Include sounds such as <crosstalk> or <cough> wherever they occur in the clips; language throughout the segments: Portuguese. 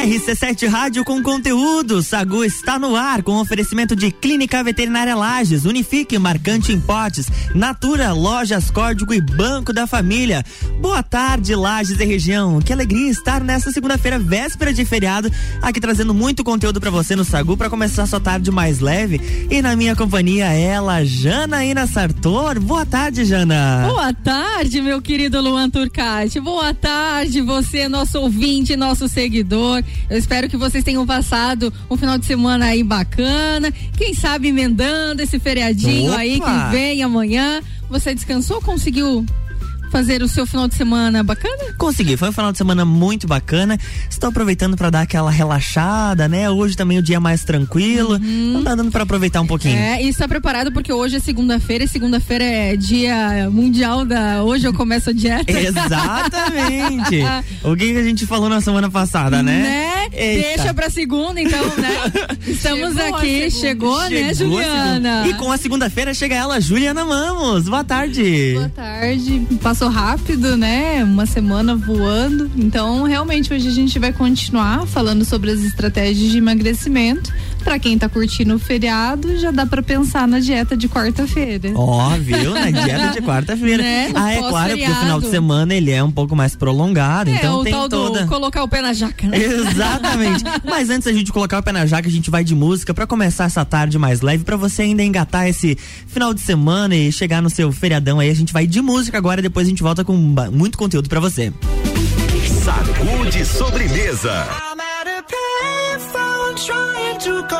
RC7 Rádio com conteúdo. Sagu está no ar com oferecimento de Clínica Veterinária Lages, Unifique, Marcante em Potes, Natura, Lojas Código e Banco da Família. Boa tarde, Lages e região. Que alegria estar nessa segunda-feira, véspera de feriado, aqui trazendo muito conteúdo para você no Sagu para começar sua tarde mais leve. E na minha companhia, ela, Janaína Sartor. Boa tarde, Jana. Boa tarde, meu querido Luan Turcati. Boa tarde, você, nosso ouvinte, nosso seguidor. Eu espero que vocês tenham passado um final de semana aí bacana. Quem sabe emendando esse feriadinho Opa. aí que vem amanhã. Você descansou? Conseguiu fazer o seu final de semana bacana? Consegui, foi um final de semana muito bacana. Estou aproveitando para dar aquela relaxada, né? Hoje também o dia mais tranquilo. Uhum. Não tá dando para aproveitar um pouquinho. É, e está preparado porque hoje é segunda-feira e segunda-feira é dia mundial da hoje eu começo a dieta. <laughs> Exatamente. o que, que a gente falou na semana passada, né? Né? Deixa pra segunda, então, né? <laughs> Estamos chegou aqui, chegou, chegou, né, Juliana? E com a segunda-feira chega ela, Juliana Mamos. Boa tarde. Boa tarde. Passou passou rápido, né? Uma semana voando. Então, realmente, hoje a gente vai continuar falando sobre as estratégias de emagrecimento. Para quem tá curtindo o feriado, já dá para pensar na dieta de quarta-feira. Ó, oh, viu? Na dieta de quarta-feira. <laughs> Né? Ah, é claro, porque o final de semana ele é um pouco mais prolongado, é, então o tem tal toda. Do colocar o pé na jaca, né? <laughs> Exatamente. Mas antes da gente colocar o pé na jaca, a gente vai de música para começar essa tarde mais leve, para você ainda engatar esse final de semana e chegar no seu feriadão aí. A gente vai de música agora e depois a gente volta com muito conteúdo para você. Sacude sobremesa. you go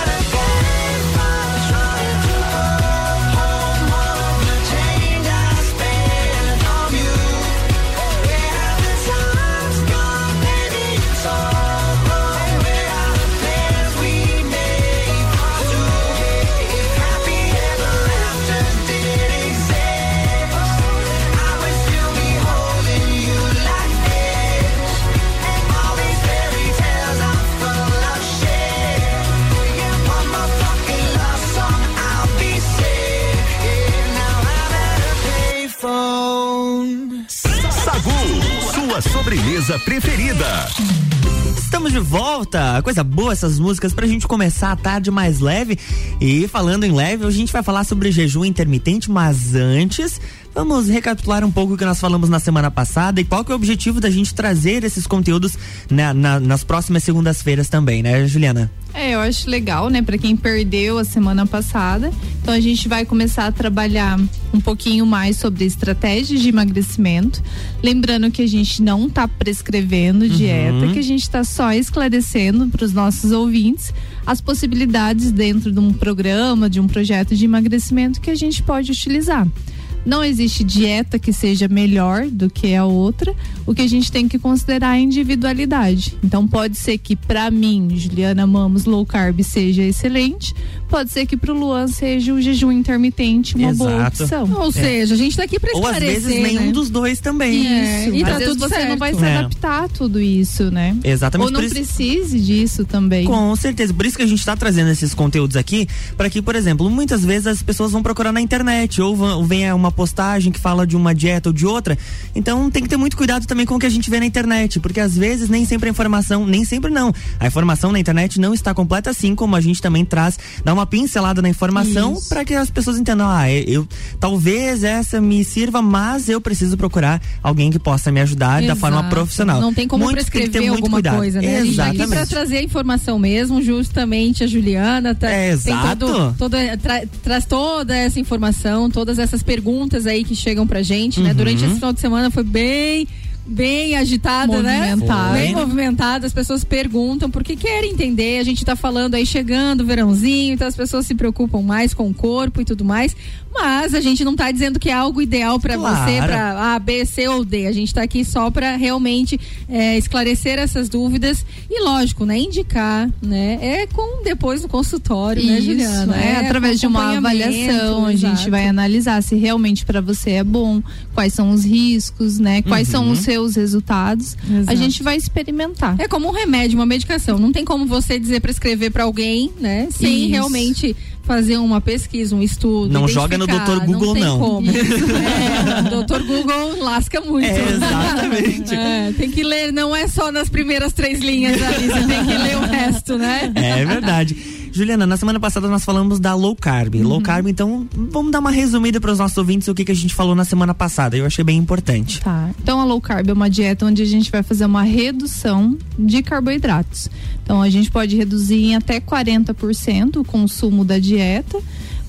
Sobremesa preferida. Estamos de volta. Coisa boa essas músicas pra gente começar a tarde mais leve. E falando em leve, a gente vai falar sobre jejum intermitente, mas antes, vamos recapitular um pouco o que nós falamos na semana passada e qual que é o objetivo da gente trazer esses conteúdos na, na, nas próximas segundas-feiras também, né, Juliana? É, eu acho legal, né, para quem perdeu a semana passada. Então a gente vai começar a trabalhar um pouquinho mais sobre estratégias de emagrecimento, lembrando que a gente não está prescrevendo dieta, que a gente está só esclarecendo para os nossos ouvintes as possibilidades dentro de um programa, de um projeto de emagrecimento que a gente pode utilizar. Não existe dieta que seja melhor do que a outra. O que a gente tem que considerar é a individualidade. Então pode ser que para mim, Juliana Mamos, low carb seja excelente, pode ser que para o Luan seja o jejum intermitente uma boa Exato. opção. Ou seja, a gente tá aqui pra Ou às esclarecer, vezes nenhum né? dos dois também. É, e Às tá vezes tudo você não vai se É. adaptar a tudo isso, né? Exatamente Ou não isso- precise disso também. Com certeza. Por isso que a gente está trazendo esses conteúdos aqui, para que, por exemplo, muitas vezes as pessoas vão procurar na internet ou vão, vem uma postagem que fala de uma dieta ou de outra. Então tem que ter muito cuidado também com o que a gente vê na internet, porque às vezes nem sempre a informação, nem sempre não. A informação na internet não está completa, assim como a gente também traz, dá uma pincelada na informação para que as pessoas entendam, ah, eu, eu- talvez essa me sirva, mas eu preciso procurar alguém que possa me ajudar da forma Exato. profissional. Não tem como tem prescrever muito alguma cuidado. coisa, né? A gente tá Exatamente. trazer a informação mesmo, justamente a Juliana tá, É, tem exato. todo, todo- tra- traz toda essa informação, todas essas perguntas aí que chegam pra gente, Uhum. né? Durante esse final de semana foi bem bem agitada, né? Bem movimentada, as pessoas perguntam porque querem entender, a gente tá falando aí chegando o verãozinho, então as pessoas se preocupam mais com o corpo e tudo mais, mas a gente não tá dizendo que é algo ideal pra Claro. você, pra A, B, C ou D. A gente tá aqui só pra realmente é, esclarecer essas dúvidas e, lógico, né, indicar, né? É com depois no consultório, né, Isso, Juliana? é, através de uma avaliação, a gente exato. vai analisar se realmente para você é bom, quais são os riscos, né? Quais são os seus resultados. A Exato. gente vai experimentar. É como um remédio, uma medicação. Não tem como você dizer prescrever pra alguém, né? Sem Isso. realmente fazer uma pesquisa, um estudo. Não joga no. Dr. Google, tem não. Como. <laughs> É, o Dr. Google lasca muito. É, exatamente. É, tem que ler, não é só nas primeiras três linhas ali, você tem que ler o resto, né? É verdade. Juliana, na semana passada nós falamos da low carb. Uhum. Low carb, então, vamos dar uma resumida para os nossos ouvintes o que, que a gente falou na semana passada. Eu achei bem importante. Tá. Então a low carb é uma dieta onde a gente vai fazer uma redução de carboidratos. Então a gente pode reduzir em até 40% o consumo da dieta,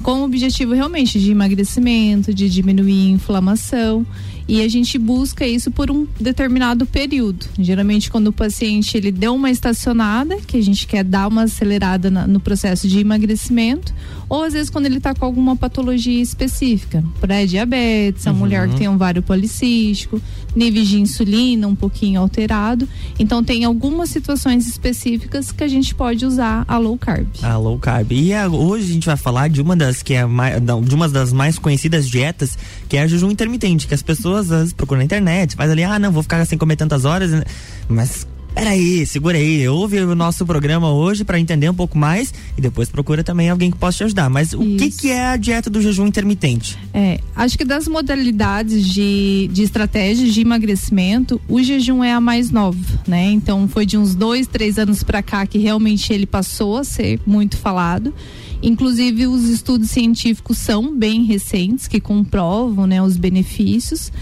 com o objetivo realmente de emagrecimento, de diminuir a inflamação. E a gente busca isso por um determinado período. Geralmente, quando o paciente ele deu uma estacionada, que a gente quer dar uma acelerada na- no processo de emagrecimento, ou às vezes quando ele está com alguma patologia específica, pré-diabetes, a mulher que tem um ovário policístico, níveis de insulina um pouquinho alterado. Então, tem algumas situações específicas que a gente pode usar a low carb. A low carb. E a- hoje a gente vai falar de uma das que é mais, de uma das mais conhecidas dietas, que é a jejum intermitente, que as pessoas às vezes procuram na internet, faz ali, ah, não, vou ficar sem comer tantas horas, né? mas peraí, segura aí, ouve o nosso programa hoje para entender um pouco mais e depois procura também alguém que possa te ajudar. Mas o que Isso. que é a dieta do jejum intermitente? É, acho que das modalidades de, de estratégias de emagrecimento, o jejum é a mais nova, né? Então foi de uns dois, três anos pra cá que realmente ele passou a ser muito falado. Inclusive, os estudos científicos são bem recentes, que comprovam né, os benefícios.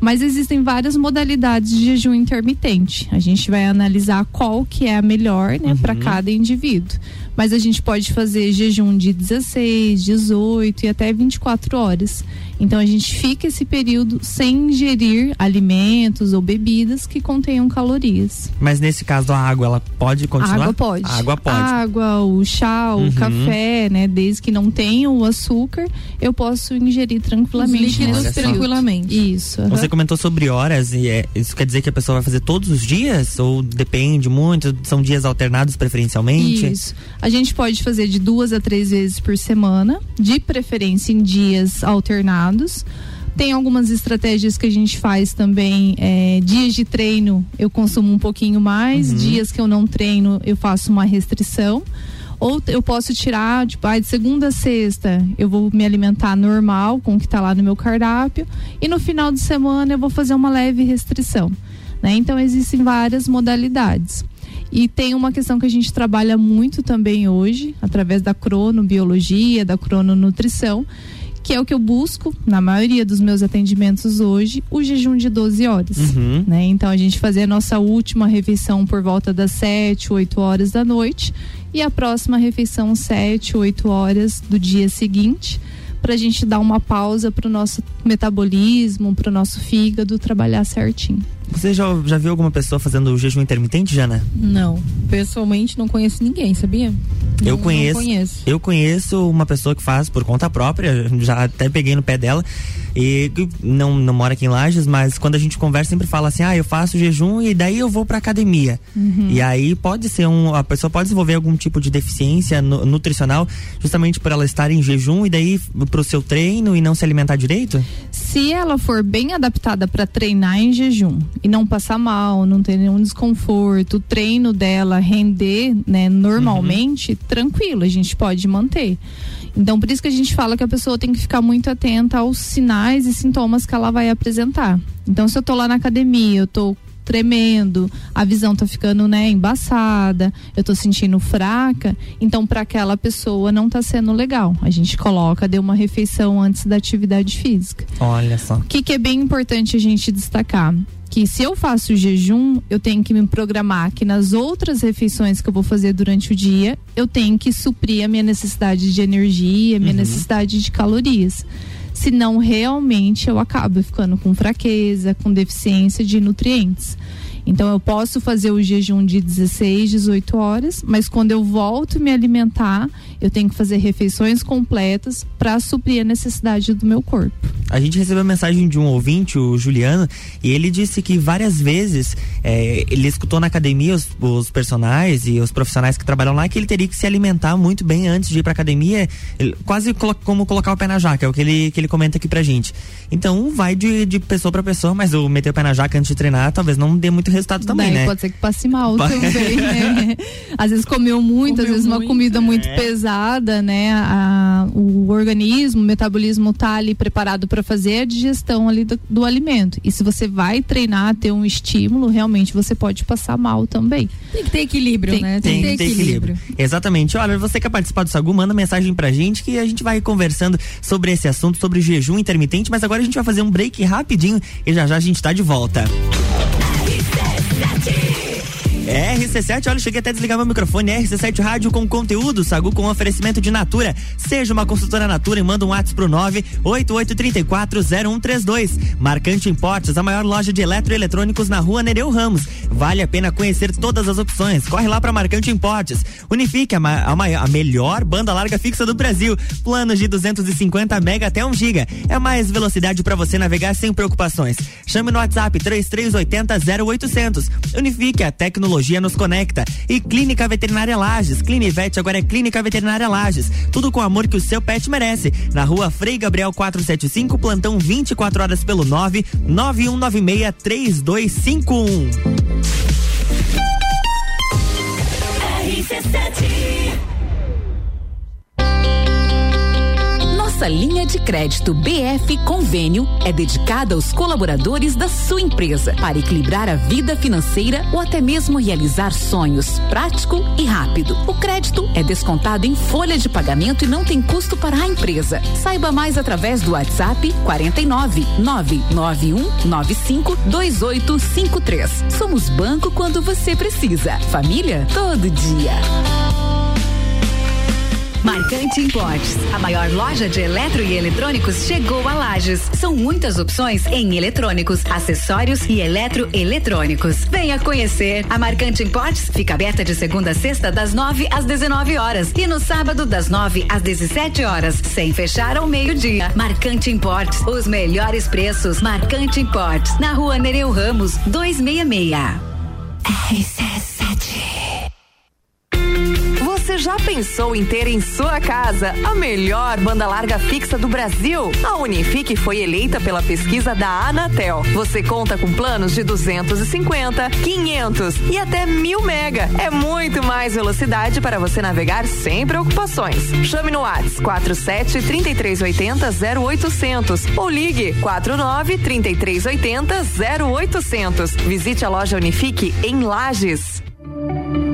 Mas existem várias modalidades de jejum intermitente. A gente vai analisar qual que é a melhor, né, uhum. para cada indivíduo mas a gente pode fazer jejum de 16, 18 e até 24 horas. Então a gente fica esse período sem ingerir alimentos ou bebidas que contenham calorias. Mas nesse caso a água ela pode continuar? A água pode. A água pode. A água, o chá, o uhum. café, né, desde que não tenha o açúcar, eu posso ingerir tranquilamente. Os líquidos tranquilamente. Isso. Uhum. Você comentou sobre horas e é, isso quer dizer que a pessoa vai fazer todos os dias ou depende muito? São dias alternados preferencialmente? Isso. A gente pode fazer de duas a três vezes por semana, de preferência em dias alternados. Tem algumas estratégias que a gente faz também. É, dias de treino eu consumo um pouquinho mais, uhum. dias que eu não treino eu faço uma restrição. Ou eu posso tirar, tipo, ah, de segunda a sexta eu vou me alimentar normal com o que está lá no meu cardápio. E no final de semana eu vou fazer uma leve restrição. Né? Então existem várias modalidades. E tem uma questão que a gente trabalha muito também hoje, através da cronobiologia, da crononutrição, que é o que eu busco na maioria dos meus atendimentos hoje, o jejum de 12 horas. Uhum. Né? Então a gente fazer a nossa última refeição por volta das 7, 8 horas da noite e a próxima refeição 7, 8 horas do dia seguinte para a gente dar uma pausa para o nosso metabolismo, para o nosso fígado trabalhar certinho. Você já, já viu alguma pessoa fazendo o jejum intermitente, Jana? Não. Pessoalmente não conheço ninguém, sabia? Eu não, conheço, não conheço. Eu conheço uma pessoa que faz por conta própria, já até peguei no pé dela. E não, não mora aqui em Lages, mas quando a gente conversa sempre fala assim: "Ah, eu faço jejum e daí eu vou pra academia". Uhum. E aí pode ser um a pessoa pode desenvolver algum tipo de deficiência no, nutricional justamente por ela estar em jejum e daí pro seu treino e não se alimentar direito? Se ela for bem adaptada para treinar em jejum e não passar mal, não ter nenhum desconforto, o treino dela render, né, normalmente, uhum. tranquilo, a gente pode manter. Então, por isso que a gente fala que a pessoa tem que ficar muito atenta aos sinais e sintomas que ela vai apresentar. Então, se eu tô lá na academia, eu tô tremendo, a visão tá ficando, né, embaçada, eu tô sentindo fraca, então para aquela pessoa não tá sendo legal. A gente coloca, deu uma refeição antes da atividade física. Olha só. O que, que é bem importante a gente destacar? Que se eu faço jejum, eu tenho que me programar que nas outras refeições que eu vou fazer durante o dia, eu tenho que suprir a minha necessidade de energia, a minha uhum. necessidade de calorias senão realmente eu acabo ficando com fraqueza, com deficiência de nutrientes. Então eu posso fazer o jejum de 16, 18 horas, mas quando eu volto me alimentar, eu tenho que fazer refeições completas para suprir a necessidade do meu corpo. A gente recebeu a mensagem de um ouvinte, o Juliano, e ele disse que várias vezes é, ele escutou na academia os, os personagens e os profissionais que trabalham lá que ele teria que se alimentar muito bem antes de ir para academia, ele, quase colo como colocar o pé na jaca, é o que ele, que ele comenta aqui pra gente. Então vai de, de pessoa para pessoa, mas o meter o pé na jaca antes de treinar talvez não dê muito resultado também, né? Pode ser que passe mal também, né? <laughs> Às vezes comeu muito, comeu às vezes muito, uma comida é. muito pesada, né? A, o organismo, o metabolismo tá ali preparado para fazer a digestão ali do, do, alimento. E se você vai treinar, ter um estímulo, realmente você pode passar mal também. Tem que ter equilíbrio, tem, né? Tem, tem que ter equilíbrio. equilíbrio. Exatamente. Olha, você quer participar do Sagu, manda mensagem pra gente que a gente vai conversando sobre esse assunto, sobre jejum intermitente, mas agora a gente vai fazer um break rapidinho e já já a gente tá de volta. RC7, olha, cheguei até a desligar meu microfone. RC7 Rádio com conteúdo, Sagu com oferecimento de Natura. Seja uma consultora Natura e manda um WhatsApp pro 988340132. Marcante Importes, a maior loja de eletroeletrônicos na rua Nereu Ramos. Vale a pena conhecer todas as opções. Corre lá pra Marcante Importes. Unifique, a, a, a melhor banda larga fixa do Brasil. Planos de 250 mega até 1 giga. É mais velocidade para você navegar sem preocupações. Chame no WhatsApp 3380 0800. Unifique a tecnologia tecnologia nos conecta. E Clínica Veterinária Lages. Clinivete agora é Clínica Veterinária Lages. Tudo com o amor que o seu pet merece. Na rua Frei Gabriel 475, plantão 24 horas pelo 9 9196 3251. RC7 Nossa linha de crédito BF Convênio é dedicada aos colaboradores da sua empresa para equilibrar a vida financeira ou até mesmo realizar sonhos, prático e rápido. O crédito é descontado em folha de pagamento e não tem custo para a empresa. Saiba mais através do WhatsApp 49 991 95 2853. Somos banco quando você precisa. Família todo dia. Marcante Importes, a maior loja de eletro e eletrônicos chegou a Lages. São muitas opções em eletrônicos, acessórios e eletroeletrônicos. Venha conhecer. A Marcante Importes fica aberta de segunda a sexta das 9 às 19 horas e no sábado das 9 às 17 horas, sem fechar ao meio-dia. Marcante Importes, os melhores preços. Marcante Importes, na Rua Nereu Ramos, 266. RC7 você já pensou em ter em sua casa a melhor banda larga fixa do Brasil? A Unifique foi eleita pela pesquisa da Anatel. Você conta com planos de 250, 500 e até mil mega. É muito mais velocidade para você navegar sem preocupações. Chame no WhatsApp 47 3380 0800 ou ligue 49 3380 0800. Visite a loja Unifique em Lages.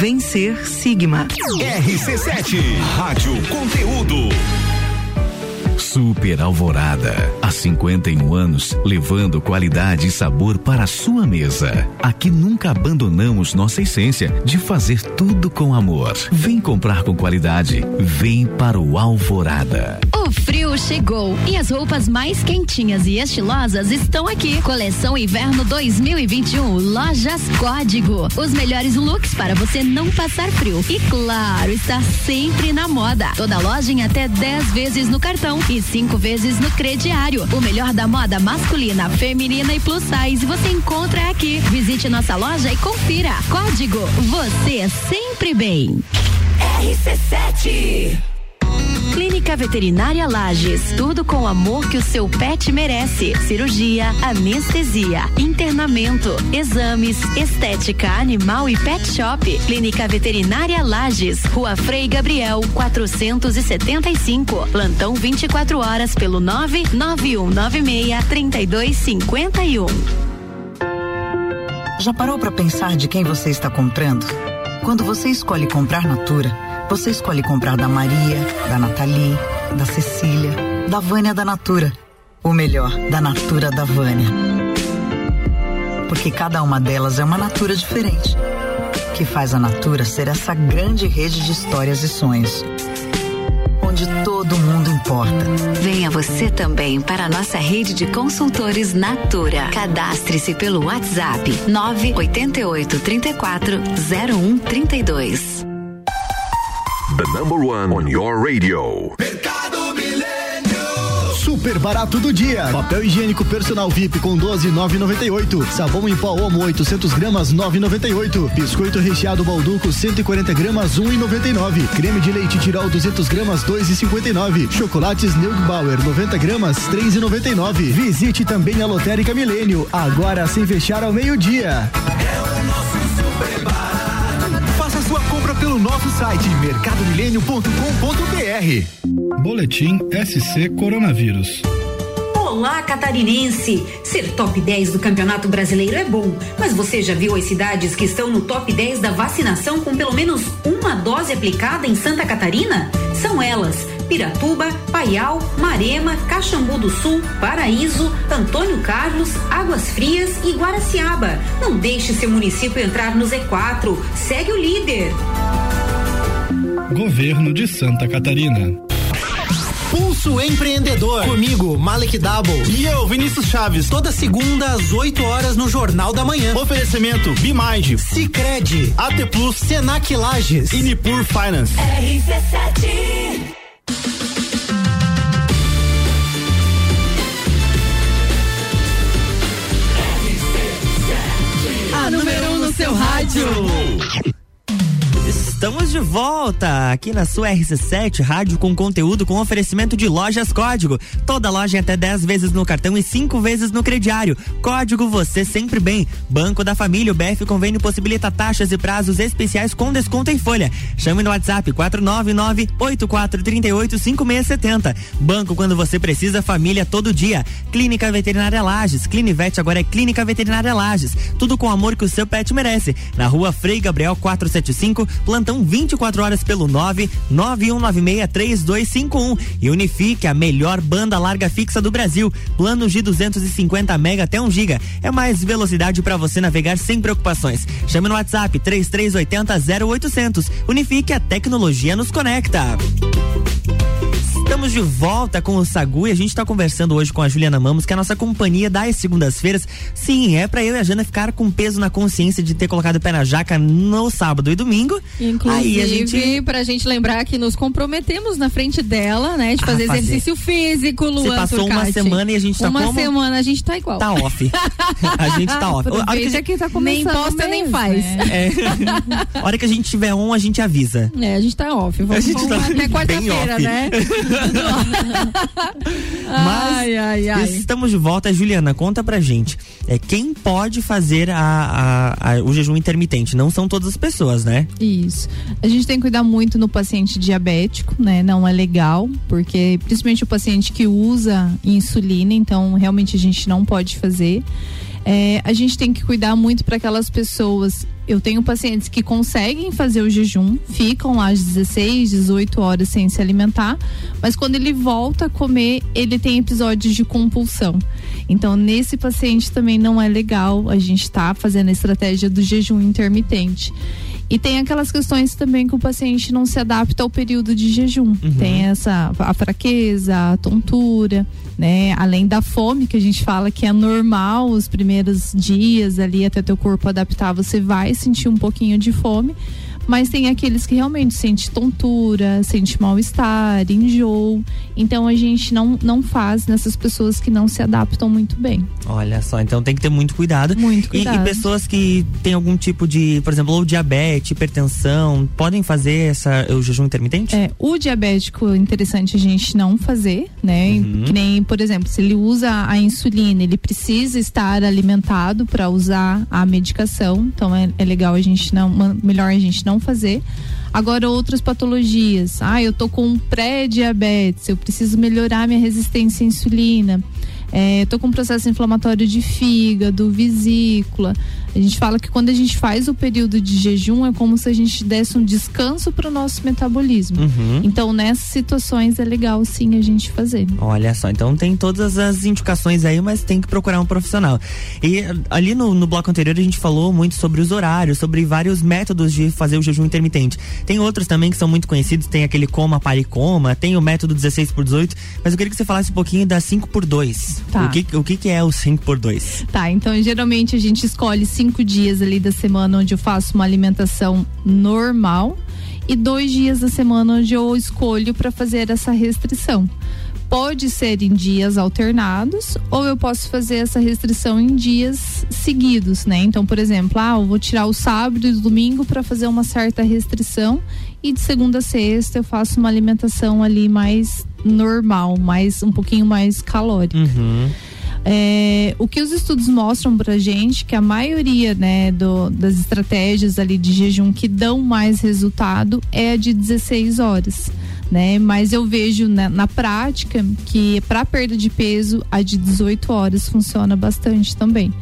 Vencer Sigma. RC7, Rádio Conteúdo. Super Alvorada. Há 51 anos, levando qualidade e sabor para sua mesa. Aqui nunca abandonamos nossa essência de fazer tudo com amor. Vem comprar com qualidade. Vem para o Alvorada. O frio chegou e as roupas mais quentinhas e estilosas estão aqui. Coleção Inverno 2021, Lojas Código. Os melhores looks para você não passar frio. E claro, estar sempre na moda. Toda loja em até 10 vezes no cartão e cinco vezes no crediário. O melhor da moda masculina, feminina e plus size você encontra aqui. Visite nossa loja e confira. Código Você Sempre Bem. RC7 Clínica Veterinária Lages, tudo com o amor que o seu pet merece. Cirurgia, anestesia, internamento, exames, estética animal e pet shop. Clínica Veterinária Lages, Rua Frei Gabriel, 475. Plantão 24 horas pelo 99196 3251. Já parou para pensar de quem você está comprando? Quando você escolhe comprar Natura, você escolhe comprar da Maria, da Nathalie, da Cecília, da Vânia da Natura. Ou melhor, da Natura da Vânia. Porque cada uma delas é uma Natura diferente. Que faz a Natura ser essa grande rede de histórias e sonhos. Onde todo mundo importa. Venha você também para a nossa rede de consultores Natura. Cadastre-se pelo WhatsApp 988 34 0132. The number one on your radio. Mercado Milênio. Super barato do dia. Papel higiênico personal VIP com 12,998. Sabão em pó Omo 800 gramas 9,98. Biscoito recheado Balduco 140 gramas 1,99. Creme de leite Tirol 200 gramas 2,59. Chocolates Neugbauer 90 gramas 3,99. Visite também a Lotérica Milênio agora sem fechar ao meio-dia. É o nosso site mercadomilênio.com.br. Boletim SC Coronavírus. Olá, catarinense! Ser top 10 do Campeonato Brasileiro é bom, mas você já viu as cidades que estão no top 10 da vacinação com pelo menos uma dose aplicada em Santa Catarina? São elas: Piratuba, Paial, Marema, Caxambu do Sul, Paraíso, Antônio Carlos, Águas Frias e Guaraciaba. Não deixe seu município entrar no Z4. Segue o líder. Governo de Santa Catarina. Pulso Empreendedor. Comigo, Malek Double. E eu, Vinícius Chaves. Toda segunda às 8 horas no Jornal da Manhã. Oferecimento Bimage, Cicred, AT Plus, Senac Lages e Nipur Finance. RC7. A número 1 um no seu rádio. Estamos de volta aqui na sua RC7, rádio com conteúdo com oferecimento de lojas Código. Toda loja em até 10 vezes no cartão e 5 vezes no crediário. Código você sempre bem. Banco da Família, o BF Convênio possibilita taxas e prazos especiais com desconto em folha. Chame no WhatsApp 499-8438-5670. Banco quando você precisa, família todo dia. Clínica Veterinária Lages. Clinivete agora é Clínica Veterinária Lages. Tudo com o amor que o seu pet merece. Na rua Frei Gabriel 475, plantão 24 horas pelo 991963251. E Unifique, a melhor banda larga fixa do Brasil. Planos de 250 mega até 1 giga. É mais velocidade para você navegar sem preocupações. Chame no WhatsApp 3380 0800. Unifique, a tecnologia nos conecta. Estamos de volta com o Sagu e a gente está conversando hoje com a Juliana Mamos, que é a nossa companhia das segundas-feiras. Sim, é para eu e a Jana ficar com peso na consciência de ter colocado o pé na jaca no sábado e domingo. Inclusive, Aí a gente pra gente lembrar que nos comprometemos na frente dela, né? De Ah, fazer fazer. exercício físico, Luan Você passou uma Turcati. semana e a gente tá Uma como? semana a gente tá igual. Tá off. <laughs> a gente tá off. A hora que a gente, que tá nem posta, nem mês, faz. né? é, <laughs> a hora que a gente tiver on, a gente avisa. É, a gente tá off. Vamos, A gente vamos tá até bem quarta-feira, off. né? <laughs> <laughs> Mas ai, ai, ai. estamos de volta. Juliana, conta pra gente. É, quem pode fazer a, a- a- o jejum intermitente? Não são todas as pessoas, né? Isso. A gente tem que cuidar muito no paciente diabético, né? Não é legal, porque principalmente o paciente que usa insulina, então realmente a gente não pode fazer. É, a gente tem que cuidar muito para aquelas pessoas. Eu tenho pacientes que conseguem fazer o jejum, ficam lá às 16, 18 horas sem se alimentar, mas quando ele volta a comer, ele tem episódios de compulsão. Então, nesse paciente também não é legal a gente estar fazendo a estratégia do jejum intermitente. E tem aquelas questões também que o paciente não se adapta ao período de jejum. Tem essa a fraqueza, a tontura, né? Além da fome que a gente fala que é normal os primeiros dias ali até teu corpo adaptar, você vai sentir um pouquinho de fome. Mas tem aqueles que realmente sente tontura, sente mal-estar, enjoo. Então a gente não, não faz nessas pessoas que não se adaptam muito bem. Olha só, então tem que ter muito cuidado. Muito E- cuidado. E, pessoas que têm algum tipo de, por exemplo, ou diabetes, hipertensão, podem fazer essa, o jejum intermitente? É, o diabético é interessante a gente não fazer, né? Uhum. Que nem, por exemplo, se ele usa a insulina, ele precisa estar alimentado para usar a medicação. Então é, é legal a gente não, melhor a gente não fazer. Agora outras patologias, ah, eu tô com pré-diabetes, eu preciso melhorar minha resistência à insulina. É, tô com processo inflamatório de fígado, vesícula. A gente fala que quando a gente faz o período de jejum é como se a gente desse um descanso para o nosso metabolismo. Uhum. Então, nessas situações é legal sim a gente fazer. Olha só, então tem todas as indicações aí, mas tem que procurar um profissional. E ali no, no bloco anterior a gente falou muito sobre os horários, sobre vários métodos de fazer o jejum intermitente. Tem outros também que são muito conhecidos, tem aquele coma pare coma, tem o método 16 por 18, mas eu queria que você falasse um pouquinho da 5 por 2. Tá. O que, o que é o 5 por 2? Tá, então geralmente a gente escolhe cinco dias ali da semana onde eu faço uma alimentação normal e dois dias da semana onde eu escolho para fazer essa restrição. Pode ser em dias alternados ou eu posso fazer essa restrição em dias seguidos, né? Então, por exemplo, ah, eu vou tirar o sábado e o domingo para fazer uma certa restrição e de segunda a sexta eu faço uma alimentação ali mais normal, mais um pouquinho mais calórica. Uhum. É, o que os estudos mostram pra gente que a maioria né, do- das estratégias ali de jejum que dão mais resultado é a de 16 horas. Né? Mas eu vejo na, na prática que para perda de peso a de 18 horas funciona bastante também.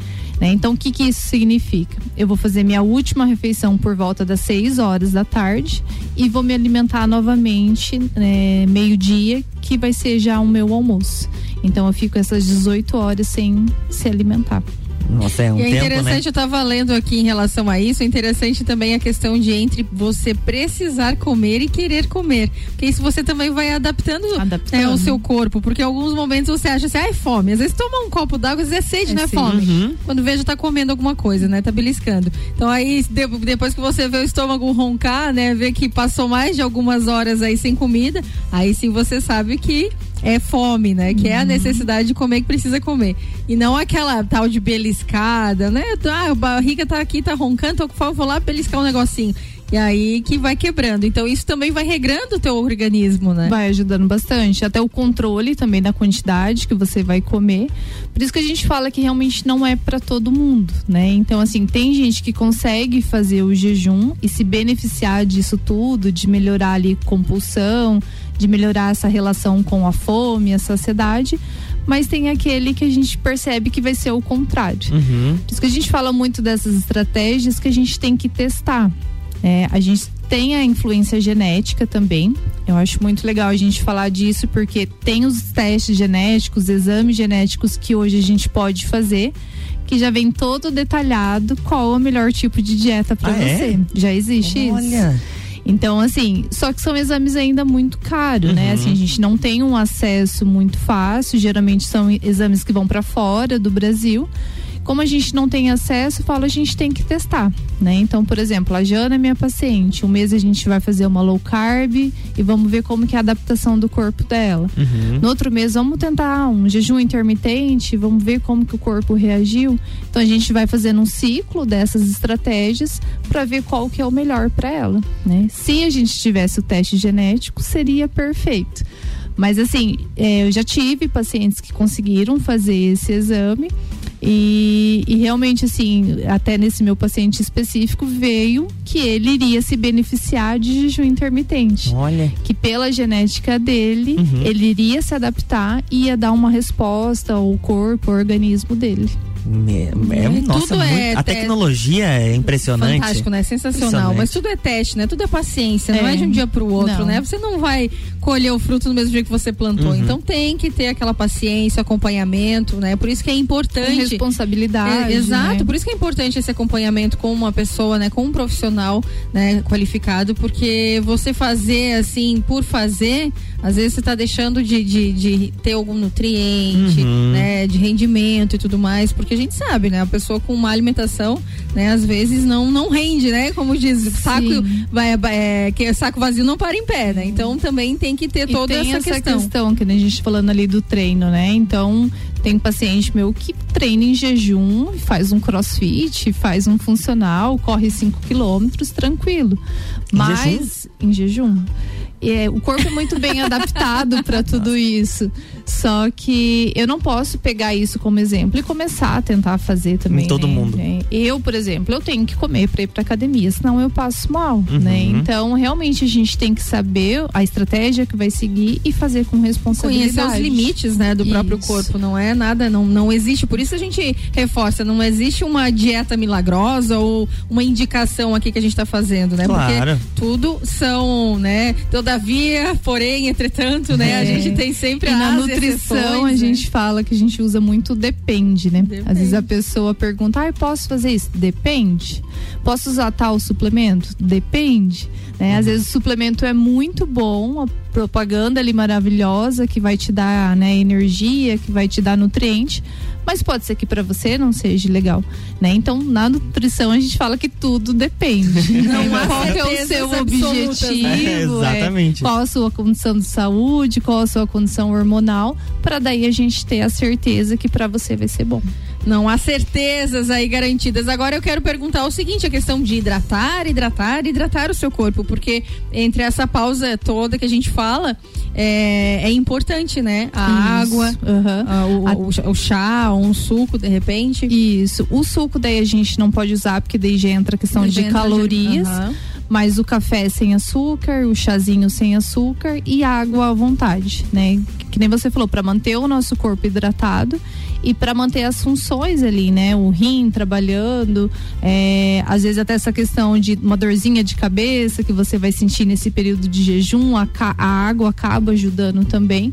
Né? Então o que, que isso significa? Eu vou fazer minha última refeição por volta das 6 horas da tarde e vou me alimentar novamente né, meio-dia, que vai ser já o meu almoço. Então eu fico essas 18 horas sem se alimentar. Nossa, é um e é tempo, né? interessante, eu tava lendo aqui em relação a isso, é interessante também a questão de entre você precisar comer e querer comer. Porque isso você também vai adaptando, né, o seu corpo. Porque em alguns momentos você acha assim, ah, é fome. Às vezes toma um copo d'água, às vezes é sede, É não é sede. fome. Uhum. Quando veja, tá comendo alguma coisa, né? Tá beliscando. Então aí, de- depois que você vê o estômago roncar, né? Vê que passou mais de algumas horas aí sem comida, aí sim você sabe que é fome, né? Que é a necessidade de comer que precisa comer. E não aquela tal de beliscada, né? Ah, a barriga tá aqui, tá roncando, tô com fome, vou lá beliscar um negocinho. E aí que vai quebrando. Então isso também vai regrando o teu organismo, né? Vai ajudando bastante. Até o controle também da quantidade que você vai comer. Por isso que a gente fala que realmente não é para todo mundo, né? Então, assim, tem gente que consegue fazer o jejum e se beneficiar disso tudo, de melhorar ali compulsão, de melhorar essa relação com a fome, a saciedade mas tem aquele que a gente percebe que vai ser o contrário. Uhum. Por isso que a gente fala muito dessas estratégias que a gente tem que testar. É, a gente tem a influência genética também. Eu acho muito legal a gente falar disso porque tem os testes genéticos, exames genéticos que hoje a gente pode fazer, que já vem todo detalhado qual é o melhor tipo de dieta para Ah, é? você. Já existe Olha. isso. Então, assim, só que são exames ainda muito caros, né? Uhum. Assim, a gente não tem um acesso muito fácil. Geralmente são exames que vão para fora do Brasil. Como a gente não tem acesso, eu falo, a gente tem que testar, né? Então, por exemplo, a Jana é minha paciente. Um mês a gente vai fazer uma low carb e vamos ver como que é a adaptação do corpo dela. Uhum. No outro mês, vamos tentar um jejum intermitente, vamos ver como que o corpo reagiu. Então, a gente vai fazendo um ciclo dessas estratégias para ver qual que é o melhor para ela, né? Se a gente tivesse o teste genético, seria perfeito. Mas assim, é, eu já tive pacientes que conseguiram fazer esse exame e, e realmente assim, até nesse meu paciente específico veio que ele iria se beneficiar de jejum intermitente. Olha. Que pela genética dele, Uhum. ele iria se adaptar e ia dar uma resposta ao corpo, ao organismo dele. Me- é, E nossa, tudo muito- é a te- tecnologia é impressionante. Fantástico, né? Sensacional. Mas tudo é teste, né? Tudo é paciência, não É. é de um dia pro outro, Não. né? Você não vai colher o fruto no mesmo dia que você plantou. Uhum. Então tem que ter aquela paciência, acompanhamento, né? Por isso que é Com importante. responsabilidade. É, exato, né? por isso que é importante esse acompanhamento com uma pessoa, né, com um profissional, né, qualificado, porque você fazer assim por fazer, às vezes você tá deixando de, de, de ter algum nutriente, Uhum. né, de rendimento e tudo mais, porque a gente sabe, né, a pessoa com uma alimentação, né, às vezes não não rende, né, como diz, saco vai, vai- é, que saco vazio não para em pé, né? Então também tem que ter E toda tem essa, essa questão. questão que nem a gente falando ali do treino, né? Então, tem paciente meu que treina em jejum, faz um crossfit, faz um funcional, corre 5 quilômetros tranquilo. Em Mas em jejum. É, o corpo é muito bem adaptado para tudo isso. Só que eu não posso pegar isso como exemplo e começar a tentar fazer também. Em todo né? mundo. Eu, por exemplo, eu tenho que comer para ir para academia, senão eu passo mal, né? Uhum. Então, realmente a gente tem que saber a estratégia que vai seguir e fazer com responsabilidade. Conhecer os limites, né, do próprio Isso. corpo. Não é nada, não, não existe. Por isso a gente reforça, não existe uma dieta milagrosa ou uma indicação aqui que a gente está fazendo, né? Claro. Porque tudo são, né? Todavia, porém, entretanto, né? A É. gente tem sempre E na nutrição exceções, a né? gente fala que a gente usa muito depende, né? Depende. Às vezes a pessoa pergunta, ah, posso fazer isso? Depende. Posso usar tal suplemento? Depende. Né? Às vezes o suplemento é muito bom, propaganda ali maravilhosa que vai te dar né, energia, que vai te dar nutriente, mas pode ser que para você não seja legal, né? Então na nutrição a gente fala que tudo depende. <laughs> Não né? qual que é o seu objetivo? É, exatamente. qual a sua condição de saúde, qual a sua condição hormonal, para daí a gente ter a certeza que para você vai ser bom. Não há certezas aí garantidas. Agora eu quero perguntar o seguinte: a questão de hidratar, hidratar, hidratar o seu corpo, porque entre essa pausa toda que a gente fala, é, é importante, né? A Isso. água, Aham. a- o, A- o chá- um suco, de repente. Isso. O suco daí a gente não pode usar porque daí já entra a questão Daí de entra de- calorias. Aham. Mas o café sem açúcar, o chazinho sem açúcar e água à vontade, né? Que nem você falou, para manter o nosso corpo hidratado e para manter as funções ali, né? O rim trabalhando, é, às vezes até essa questão de uma dorzinha de cabeça que você vai sentir nesse período de jejum, a, a água acaba ajudando também.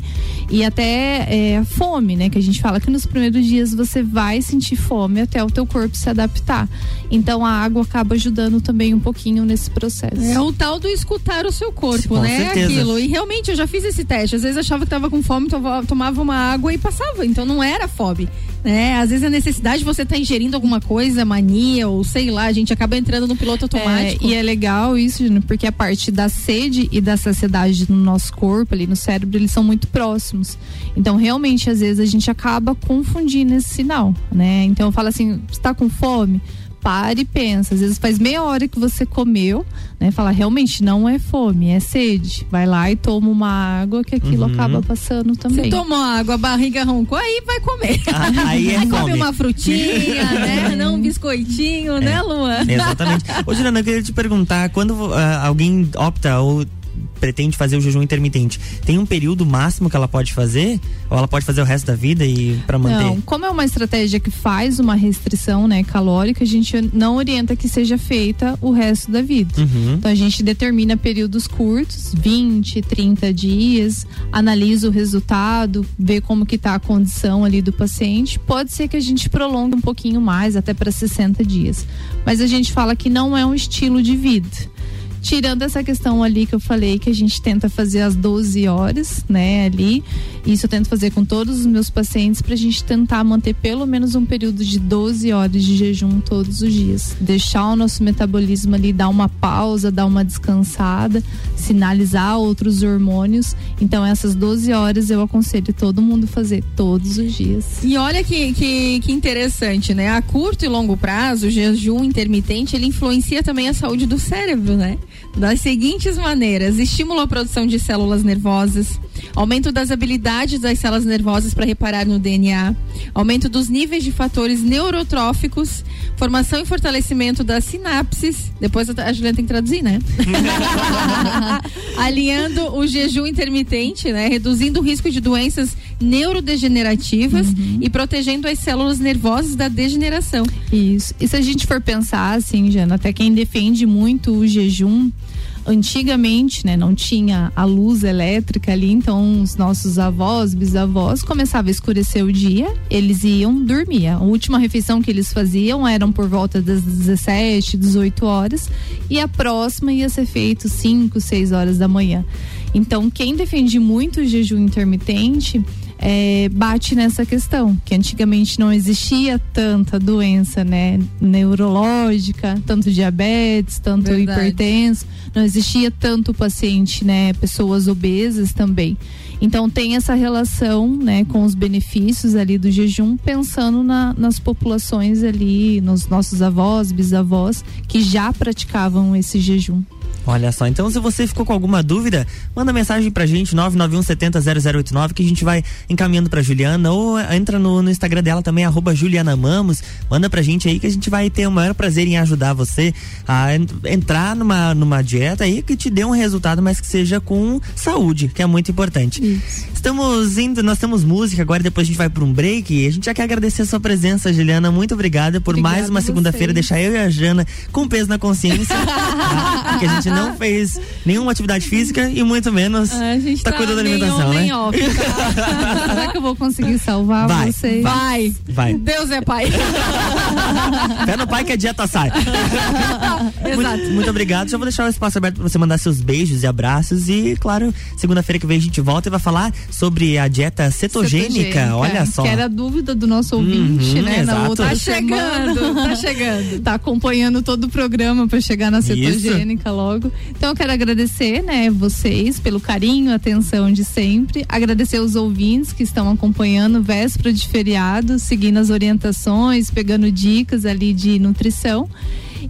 E até é, a fome, né? Que a gente fala que nos primeiros dias você vai sentir fome até o teu corpo se adaptar. Então a água acaba ajudando também um pouquinho nesse processo. É o tal do escutar o seu corpo, Com né? certeza. Aquilo. E realmente eu já fiz esse teste. Às vezes achava que tava com fome, tova- tomava uma água e passava. Então não era fome. Sabe? Né? Às vezes a necessidade de você estar tá ingerindo alguma coisa, mania, ou sei lá, a gente acaba entrando no piloto automático. É, e é legal isso, porque a parte da sede e da saciedade no nosso corpo, ali no cérebro, eles são muito próximos. Então, realmente, às vezes, a gente acaba confundindo esse sinal, né? Então, eu falo assim, você tá com fome? Pare e pensa. Às vezes faz meia hora que você comeu, né? Fala, realmente não é fome, é sede. Vai lá e toma uma água que aquilo uhum. acaba passando também. Você tomou água, a barriga roncou, aí vai comer. Ah, aí é <laughs> aí come uma frutinha, <laughs> né? Não um biscoitinho, né, é. né, Luan? Exatamente. Ô, Juliana, eu queria te perguntar, quando uh, alguém opta ou pretende fazer o jejum intermitente, tem um período máximo que ela pode fazer? Ou ela pode fazer o resto da vida e para manter? Não, como é uma estratégia que faz uma restrição, né, calórica, a gente não orienta que seja feita o resto da vida. Uhum. Então a gente determina períodos curtos, 20, 30 dias, analisa o resultado, vê como que tá a condição ali do paciente. Pode ser que a gente prolongue um pouquinho mais, até para 60 dias. Mas a gente fala que não é um estilo de vida tirando essa questão ali que eu falei, que a gente tenta fazer às 12 horas, né, ali. Isso eu tento fazer com todos os meus pacientes pra gente tentar manter pelo menos um período de 12 horas de jejum todos os dias. Deixar o nosso metabolismo ali dar uma pausa, dar uma descansada, sinalizar outros hormônios. Então, essas 12 horas eu aconselho todo mundo fazer todos os dias. E olha que, que, que interessante, né? A curto e longo prazo, o jejum intermitente, ele influencia também a saúde do cérebro, né? Das seguintes maneiras: estimula a produção de células nervosas, aumento das habilidades das células nervosas para reparar no DNA, aumento dos níveis de fatores neurotróficos, formação e fortalecimento das sinapses. Depois a Juliana tem que traduzir, né? <laughs> <laughs> Alinhando o jejum intermitente, né? Reduzindo o risco de doenças neurodegenerativas uhum. e protegendo as células nervosas da degeneração. Isso. E se a gente for pensar assim, Jana, até quem defende muito o jejum, antigamente, né, não tinha a luz elétrica ali, então os nossos avós, bisavós, começava a escurecer o dia, eles iam dormir. A última refeição que eles faziam eram por volta das 17, 18 horas e a próxima ia ser feito 5, 6 horas da manhã. Então, quem defende muito o jejum intermitente é, bate nessa questão, que antigamente não existia tanta doença, né, neurológica, tanto diabetes, tanto Verdade. hipertenso, não existia tanto paciente, né, pessoas obesas também. Então tem essa relação, né, com os benefícios ali do jejum, pensando na, nas populações ali, nos nossos avós, bisavós, que já praticavam esse jejum. Olha só, então se você ficou com alguma dúvida, manda mensagem pra gente, 991 70 0089, que a gente vai encaminhando pra Juliana, ou entra no, no Instagram dela também, arroba Juliana Mamos, manda pra gente aí que a gente vai ter o maior prazer em ajudar você a entrar numa, numa dieta aí que te dê um resultado, mas que seja com saúde, que é muito importante. Isso. Estamos indo, nós temos música agora, depois a gente vai pra um break a gente já quer agradecer a sua presença, Juliana, muito obrigada por mais uma segunda-feira, deixar eu e a Jana com peso na consciência, <laughs> tá? que a gente não fez nenhuma atividade física e muito menos a gente tá, tá cuidando da alimentação, né? Off, tá? <laughs> Será que eu vou conseguir salvar vai, vocês? Vai, vai. Deus é pai. <laughs> <laughs> Pé no pai que a dieta sai. <laughs> muito, muito, obrigado. Já vou deixar o espaço aberto para você mandar seus beijos e abraços e, claro, segunda-feira que vem a gente volta e vai falar sobre a dieta cetogênica. cetogênica. Olha só. Que era a dúvida do nosso ouvinte, uhum, né? Exato. Na outra tá chegando, tá chegando. Tá acompanhando todo o programa para chegar na cetogênica Isso. logo. Então eu quero agradecer, né, vocês pelo carinho, atenção de sempre, agradecer os ouvintes que estão acompanhando véspera de feriado, seguindo as orientações, pegando dicas ali de nutrição.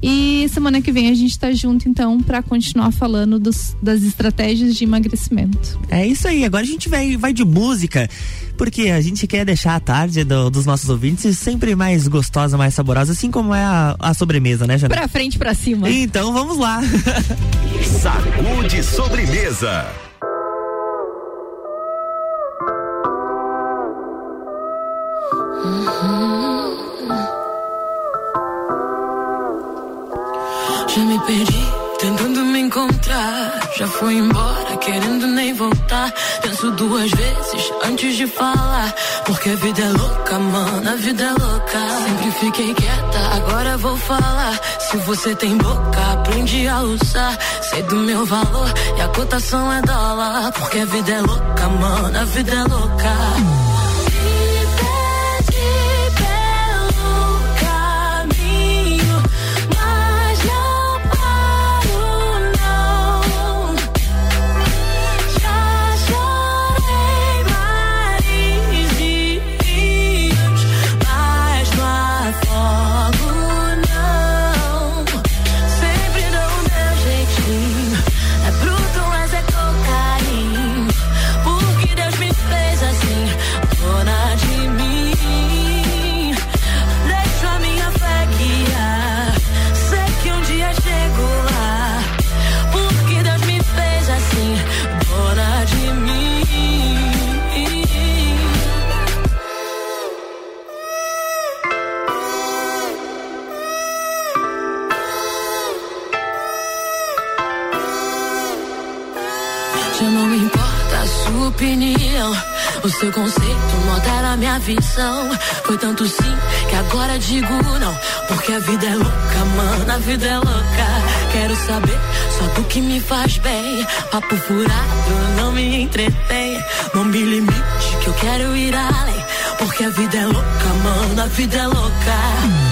E semana que vem a gente está junto, então, para continuar falando dos, das estratégias de emagrecimento. É isso aí. Agora a gente vai, vai de música, porque a gente quer deixar a tarde do, dos nossos ouvintes sempre mais gostosa, mais saborosa, assim como é a, a sobremesa, né, Jana? Pra frente, pra cima. Então vamos lá. <laughs> Sacude sobremesa. Já me perdi, tentando me encontrar. Já foi embora, querendo nem voltar. Penso duas vezes antes de falar. Porque a vida é louca, mano, a vida é louca. Sempre fiquei quieta, agora vou falar. Se você tem boca, aprende a usar. Sei do meu valor e a cotação é dólar. Porque a vida é louca, mano, a vida é louca. Digo não. Porque a vida é louca, mano, a vida é louca. Quero saber só do que me faz bem. Papo furado não me entretém. Não me limite que eu quero ir além. Porque a vida é louca, mano, a vida é louca.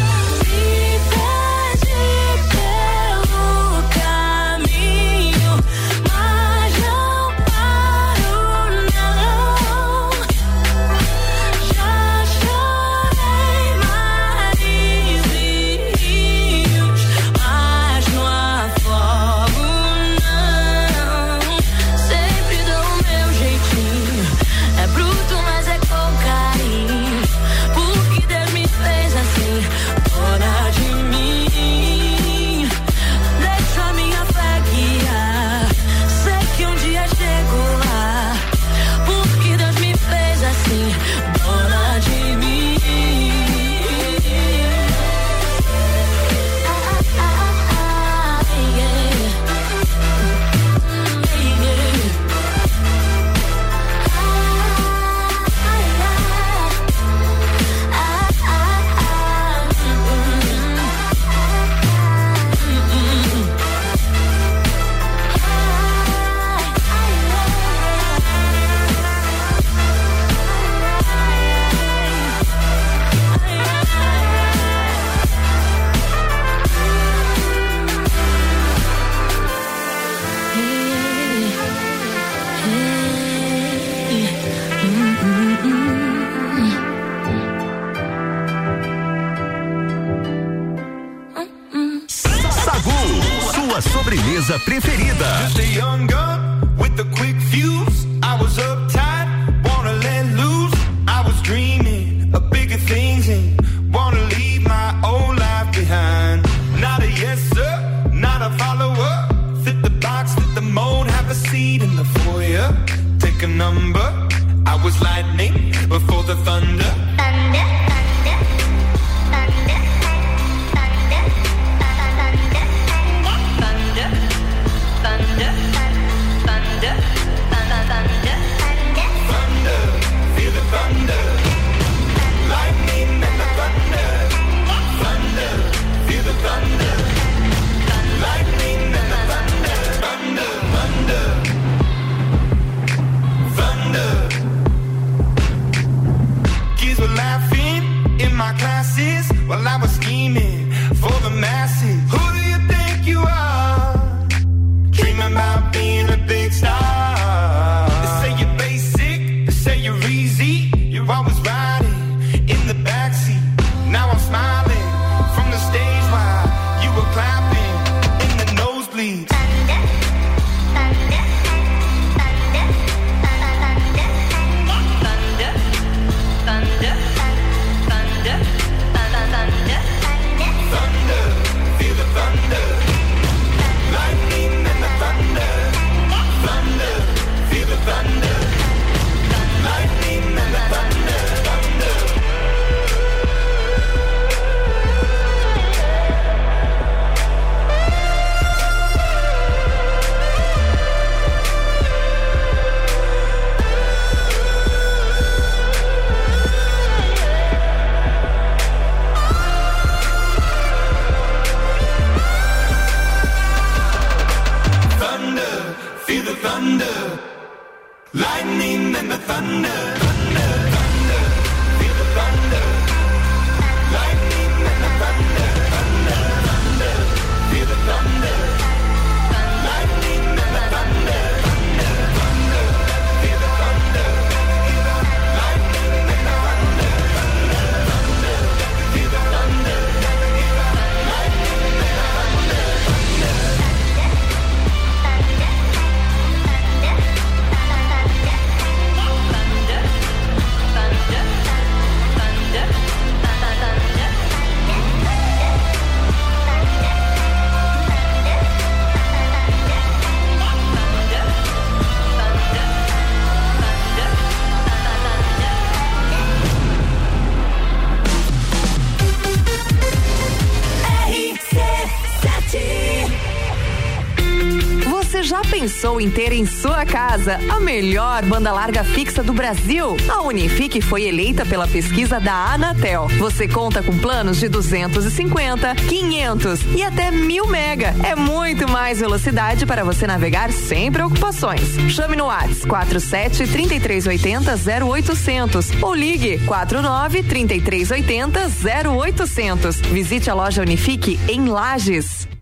Pensou em sua casa a melhor banda larga fixa do Brasil? A Unifique foi eleita pela pesquisa da Anatel. Você conta com planos de 250, 500 e até mil mega. É muito mais velocidade para você navegar sem preocupações. Chame no WhatsApp 47 3380 0800 ou ligue 49 3380 0800. Visite a loja Unifique em Lages.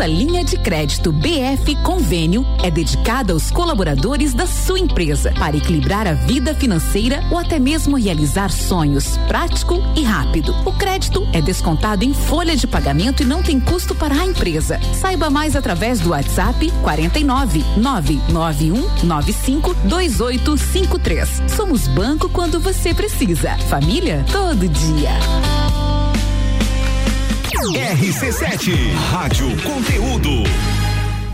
Nossa linha de crédito BF Convênio é dedicada aos colaboradores da sua empresa para equilibrar a vida financeira ou até mesmo realizar sonhos, prático e rápido. O crédito é descontado em folha de pagamento e não tem custo para a empresa. Saiba mais através do WhatsApp 49 991 95 2853. Somos banco quando você precisa. Família todo dia. RC7 Rádio Conteúdo.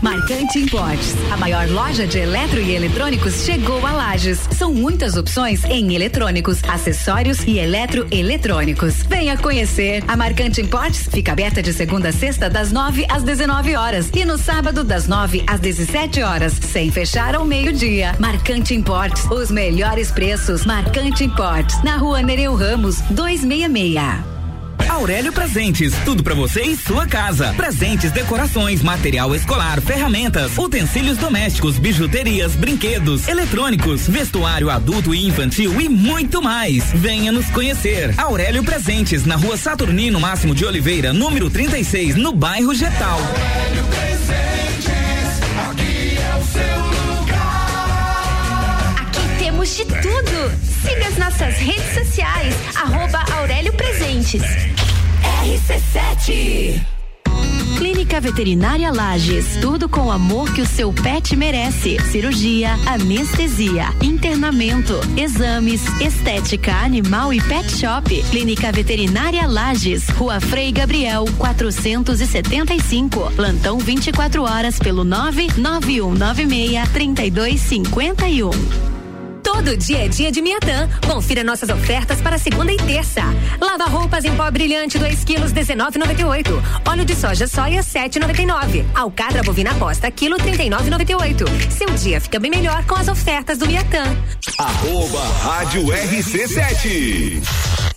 Marcante Importes, a maior loja de eletro e eletrônicos chegou a Lages. São muitas opções em eletrônicos, acessórios e eletroeletrônicos. Venha conhecer. A Marcante Importes fica aberta de segunda a sexta das 9 às 19 horas e no sábado das 9 às 17 horas, sem fechar ao meio-dia. Marcante Importes, os melhores preços. Marcante Importes, na Rua Nereu Ramos, 266. Aurélio Presentes, tudo para você e sua casa. Presentes, decorações, material escolar, ferramentas, utensílios domésticos, bijuterias, brinquedos, eletrônicos, vestuário adulto e infantil e muito mais. Venha nos conhecer. Aurélio Presentes, na rua Saturnino Máximo de Oliveira, número 36, no bairro Getal. Aurélio Presentes, aqui é o seu lugar. Aqui temos de tudo. Siga as nossas redes sociais, arroba Aurélio Presentes. RC7 Clínica Veterinária Lages, tudo com o amor que o seu pet merece. Cirurgia, anestesia, internamento, exames, estética animal e pet shop. Clínica Veterinária Lages, Rua Frei Gabriel, 475. Plantão 24 horas pelo 99196 3251. Todo dia é dia de Miatã. Confira nossas ofertas para segunda e terça. Lava roupas em pó brilhante 2 quilos 19,98. Óleo de soja soia 7,99. Alcatra bovina posta quilo 39,98. Seu dia fica bem melhor com as ofertas do Miatã. Arroba Rádio RC7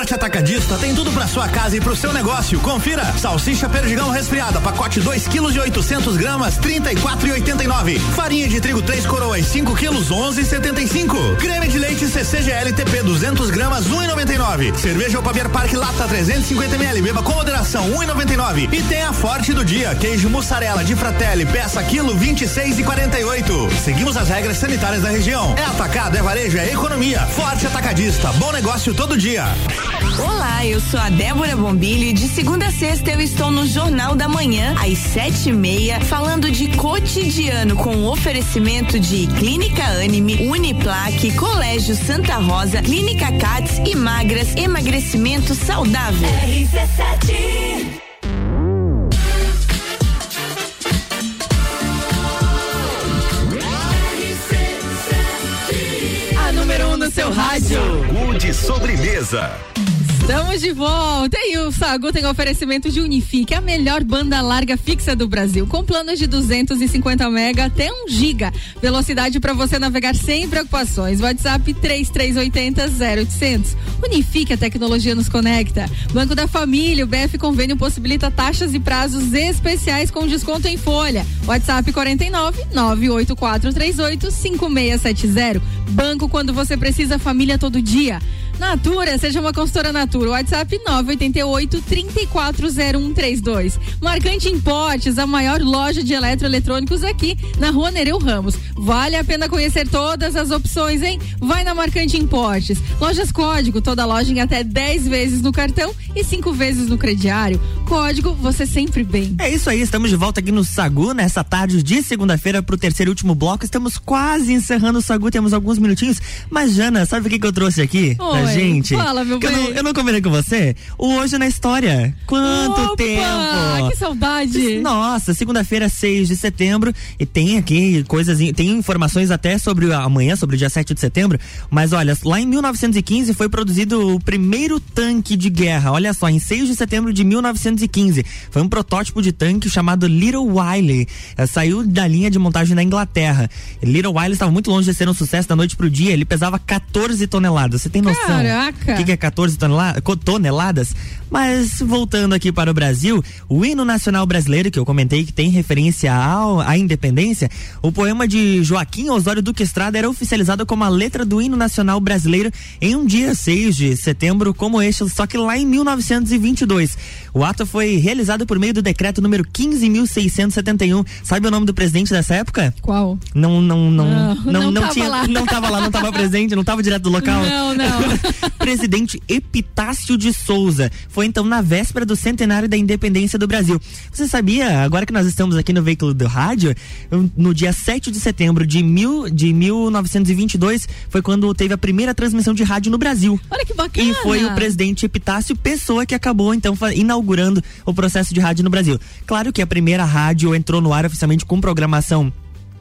Forte Atacadista tem tudo para sua casa e pro seu negócio. Confira: salsicha perdigão resfriada, pacote 2 kg e 800 gramas, 34,89. Farinha de trigo 3 coroas, 5 quilos, 11,75. Creme de leite CCGL TP 200 gramas, 1,99. Cerveja Opavier Park Lata 350 ml, beba com moderação, 1,99. E tem a Forte do dia, queijo mussarela de Fratelli, peça quilo 26,48. Seguimos as regras sanitárias da região. É atacado, é varejo, é economia. Forte Atacadista, bom negócio todo dia. Olá, eu sou a Débora Bombilho e de segunda a sexta eu estou no Jornal da Manhã, às sete e meia, falando de cotidiano com oferecimento de Clínica Anime, Uniplaque, Colégio Santa Rosa, Clínica Cats e Magras, emagrecimento saudável. RC7 número um no seu rádio. Sacude sobremesa. Estamos de volta e o Sagu tem oferecimento de Unifique, a melhor banda larga fixa do Brasil, com planos de 250 mega até 1 giga. Velocidade para você navegar sem preocupações. WhatsApp 3380 0800. Unifique, a tecnologia nos conecta. Banco da Família, o BF Convênio possibilita taxas e prazos especiais com desconto em folha. WhatsApp 49 98438 5670. Banco quando você precisa, família todo dia. Natura, seja uma consultora Natura. WhatsApp 988 340132. Marcante Importes, a maior loja de eletroeletrônicos aqui na Rua Nereu Ramos. Vale a pena conhecer todas as opções, hein? Vai na Marcante Importes. Lojas Código, toda loja em até 10 vezes no cartão e 5 vezes no crediário. Código, você sempre bem. É isso aí, estamos de volta aqui no Sagu, nessa tarde de segunda-feira pro terceiro e último bloco. Estamos quase encerrando o Sagu, temos alguns minutinhos. Mas, Jana, sabe o que, que eu trouxe aqui Oi, gente? fala, meu Que eu, não, bem. eu não combinei com você? O Hoje na História. Quanto Opa, tempo! que saudade. Nossa, segunda-feira, 6 de setembro. E tem aqui coisas, tem informações até sobre amanhã, sobre o dia 7 de setembro. Mas olha, lá em 1915 foi produzido o primeiro tanque de guerra. Olha só, em 6 de setembro de 1915. Foi um protótipo de tanque chamado Little Wiley. Eh, Saiu da linha de montagem na Inglaterra. Little Wiley estava muito longe de ser um sucesso da noite pro dia. Ele pesava 14 toneladas. Você tem noção? Caraca. O que, que é 14 tonela- co- toneladas? Mas voltando aqui para o Brasil, o hino nacional brasileiro, que eu comentei que tem referência ao, à independência, o poema de Joaquim Osório Duque Estrada era oficializado como a letra do hino nacional brasileiro em um dia 6 de setembro como este, só que lá em 1922. O ato foi realizado por meio do decreto número 15.671. Sabe o nome do presidente dessa época? Qual? Não, não, não, Não, não, não não, tinha, lá. não tava lá, não tava presente, não tava direto do local. Não, não. <laughs> Presidente Epitácio de Souza. Foi então na véspera do centenário da independência do Brasil. Você sabia, agora que nós estamos aqui no veículo do rádio, no dia 7 de setembro de, mil, de 1922, foi quando teve a primeira transmissão de rádio no Brasil. Olha que bacana. E foi o presidente Epitácio Pessoa que acabou então inaugurando o processo de rádio no Brasil. Claro que a primeira rádio entrou no ar oficialmente com programação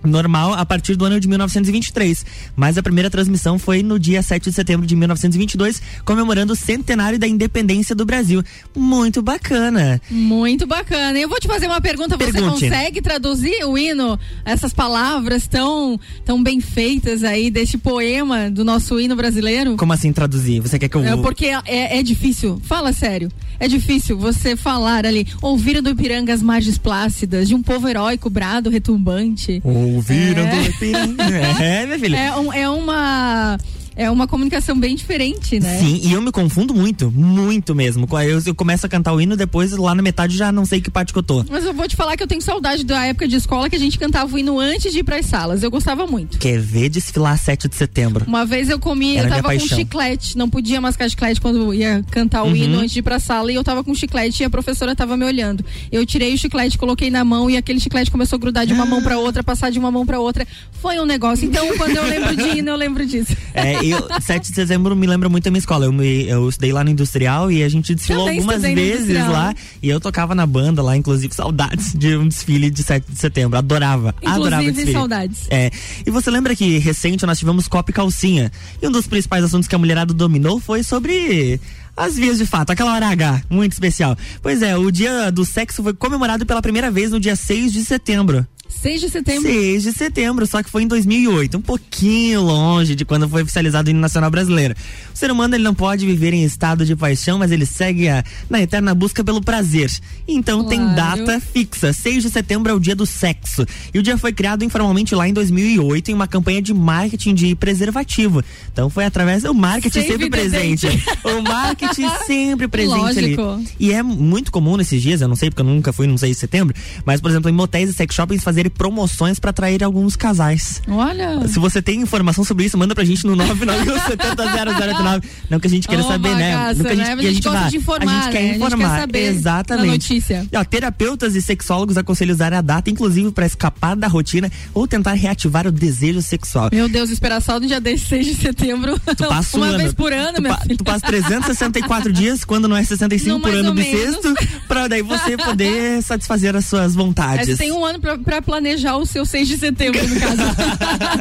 normal a partir do ano de 1923, mas a primeira transmissão foi no dia 7 de setembro de 1922, comemorando o centenário da independência do Brasil. Muito bacana. Muito bacana. Eu vou te fazer uma pergunta. Você Pergunte. consegue traduzir o hino, essas palavras tão, tão bem feitas aí deste poema do nosso hino brasileiro? Como assim traduzir? Você quer que eu É porque é, é difícil. Fala sério. É difícil você falar ali. Ouviram do Ipiranga as margens plácidas, de um povo heróico, brado, retumbante. Ouviram É. do Ipiranga. <laughs> É, minha filha. É, um- é uma. É uma comunicação bem diferente, né? Sim, e eu me confundo muito, muito mesmo. Eu, eu começo a cantar o hino, depois lá na metade já não sei que parte que eu tô. Mas eu vou te falar que eu tenho saudade da época de escola que a gente cantava o hino antes de ir pras salas. Eu gostava muito. Quer ver desfilar 7 de setembro? Uma vez eu comi, Era eu tava com chiclete, não podia mascar chiclete quando ia cantar o Uhum. hino antes de ir pra sala, e eu tava com chiclete e a professora tava me olhando. Eu tirei o chiclete, coloquei na mão e aquele chiclete começou a grudar de uma mão pra outra, passar de uma mão pra outra. Foi um negócio. Então, quando eu lembro de hino, eu lembro disso. É, <laughs> eu, 7 de setembro me lembra muito a minha escola. Eu, me, eu estudei lá no Industrial e a gente desfilou Também algumas vezes lá. E eu tocava na banda lá, inclusive, saudades de um desfile de 7 de setembro. Adorava. adorava Inclusive, desfile. saudades. É. E você lembra que recente nós tivemos Copa e Calcinha. E um dos principais assuntos que a mulherada dominou foi sobre. As vias de fato, aquela hora H, muito especial. Pois é, o dia do sexo foi comemorado pela primeira vez no dia 6 de setembro. 6 de setembro. 6 de setembro, só que foi em 2008, um pouquinho longe de quando foi oficializado o hino nacional brasileiro. O ser humano ele não pode viver em estado de paixão, mas ele segue a, na eterna busca pelo prazer. Então tem Claro. data fixa, 6 de setembro é o dia do sexo. E o dia foi criado informalmente lá em 2008 em uma campanha de marketing de preservativo. Então foi através do marketing Save sempre presente. o marketing <laughs> sempre presente ali. Lógico. E é muito comum nesses dias, eu não sei porque eu nunca fui no 6 de setembro, mas por exemplo, em motéis e sex shoppings fazerem promoções pra atrair alguns casais. Olha. Se você tem informação sobre isso, manda pra gente no <laughs> 991700089. Não que a gente queira Ô, saber, né? bagaça, Não que a gente, né? que a gente gosta de informar, a gente quer né? A gente quer informar. saber Exatamente. notícia. Ó, terapeutas e sexólogos aconselham usar a data, inclusive, pra escapar da rotina ou tentar reativar o desejo sexual. Meu Deus, esperar só no dia 10, 6 de setembro. Passa <laughs> uma um vez por ano, tu, meu pa- filho. tu passa 364 dias, quando não é 65 Não, por ano bissexto, pra daí você poder <laughs> satisfazer as suas vontades. É, tem um ano pra, pra planejar o seu 6 de setembro, no caso.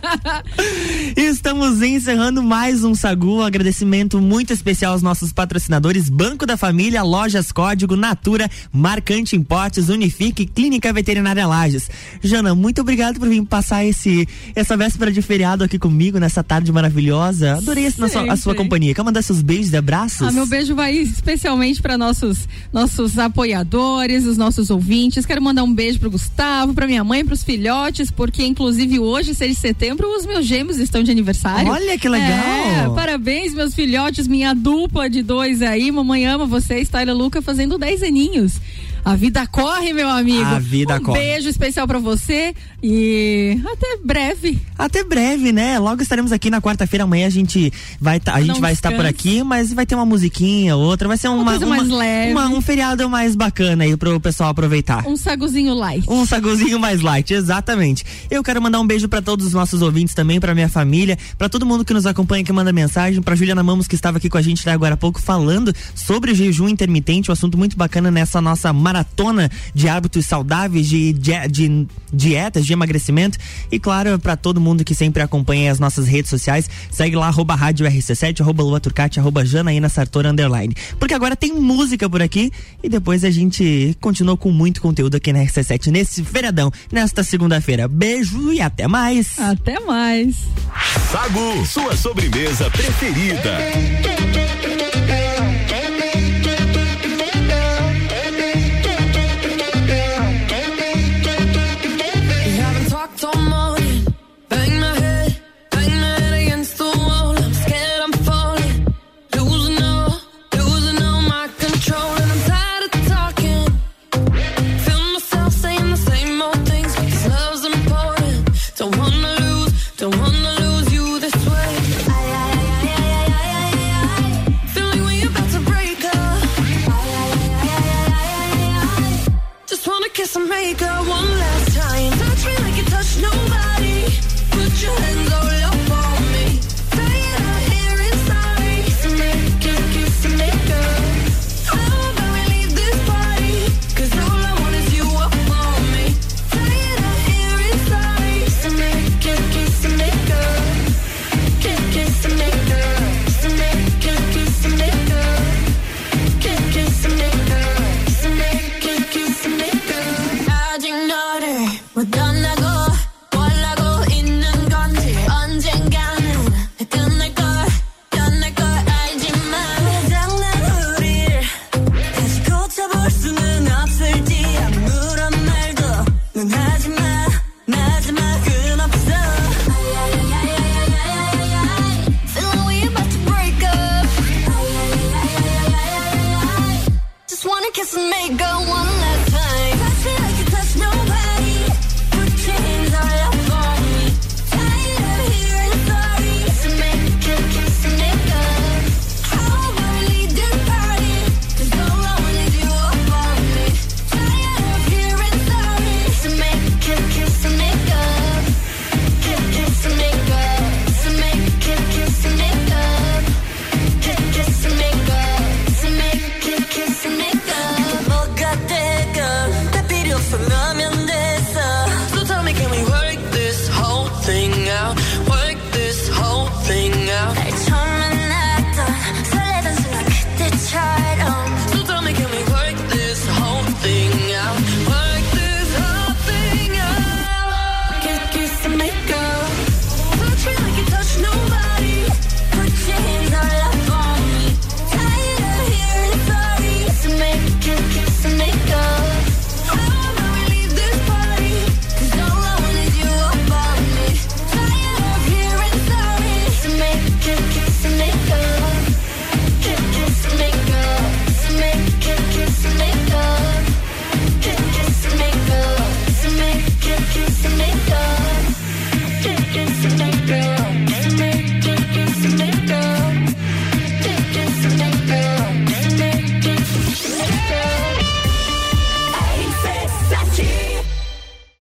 <laughs> Estamos encerrando mais um Sagu. Um agradecimento muito especial aos nossos patrocinadores: Banco da Família, Lojas Código, Natura, Marcante Importes, Unifique, Clínica Veterinária Lages. Jana, muito obrigado por vir passar esse essa véspera de feriado aqui comigo nessa tarde maravilhosa. Adorei a sua, a sua companhia. Quer mandar seus beijos e abraços? Ah, meu beijo vai especialmente para nossos nossos apoiadores, os nossos ouvintes. Quero mandar um beijo pro Gustavo, para minha mãe, pros filhotes, porque inclusive hoje, 6 de setembro, os meus gêmeos estão de aniversário. Olha que legal! É, parabéns, meus filhotes, minha dupla de dois aí. Mamãe ama vocês, Tyler Luca, fazendo 10 aninhos. A vida corre, meu amigo. A vida um corre. beijo especial para você e até breve. Até breve, né? Logo estaremos aqui na quarta-feira. Amanhã a gente vai tá, a gente vai estar por aqui, mas vai ter uma musiquinha, outra. Vai ser uma, coisa uma- mais leve. uma- um feriado mais bacana aí pro pessoal aproveitar. Um saguzinho light. Um saguzinho mais light, exatamente. Eu quero mandar um beijo pra todos os nossos ouvintes também, pra minha família, pra todo mundo que nos acompanha, que manda mensagem, pra Juliana Mamos que estava aqui com a gente até agora há pouco falando sobre o jejum intermitente, um assunto muito bacana nessa nossa maratona de hábitos saudáveis, de, de, de dietas, de emagrecimento e claro, pra todo mundo que sempre acompanha as nossas redes sociais, segue lá arroba rádio RC7, arroba Lua Turcati, arroba Janaína Sartora underline. Porque agora tem música por aqui e depois a gente continua com muito conteúdo aqui na RC7 nesse feriadão, nesta segunda-feira. Beijo e até mais. Até mais. Sagu, sua sobremesa preferida.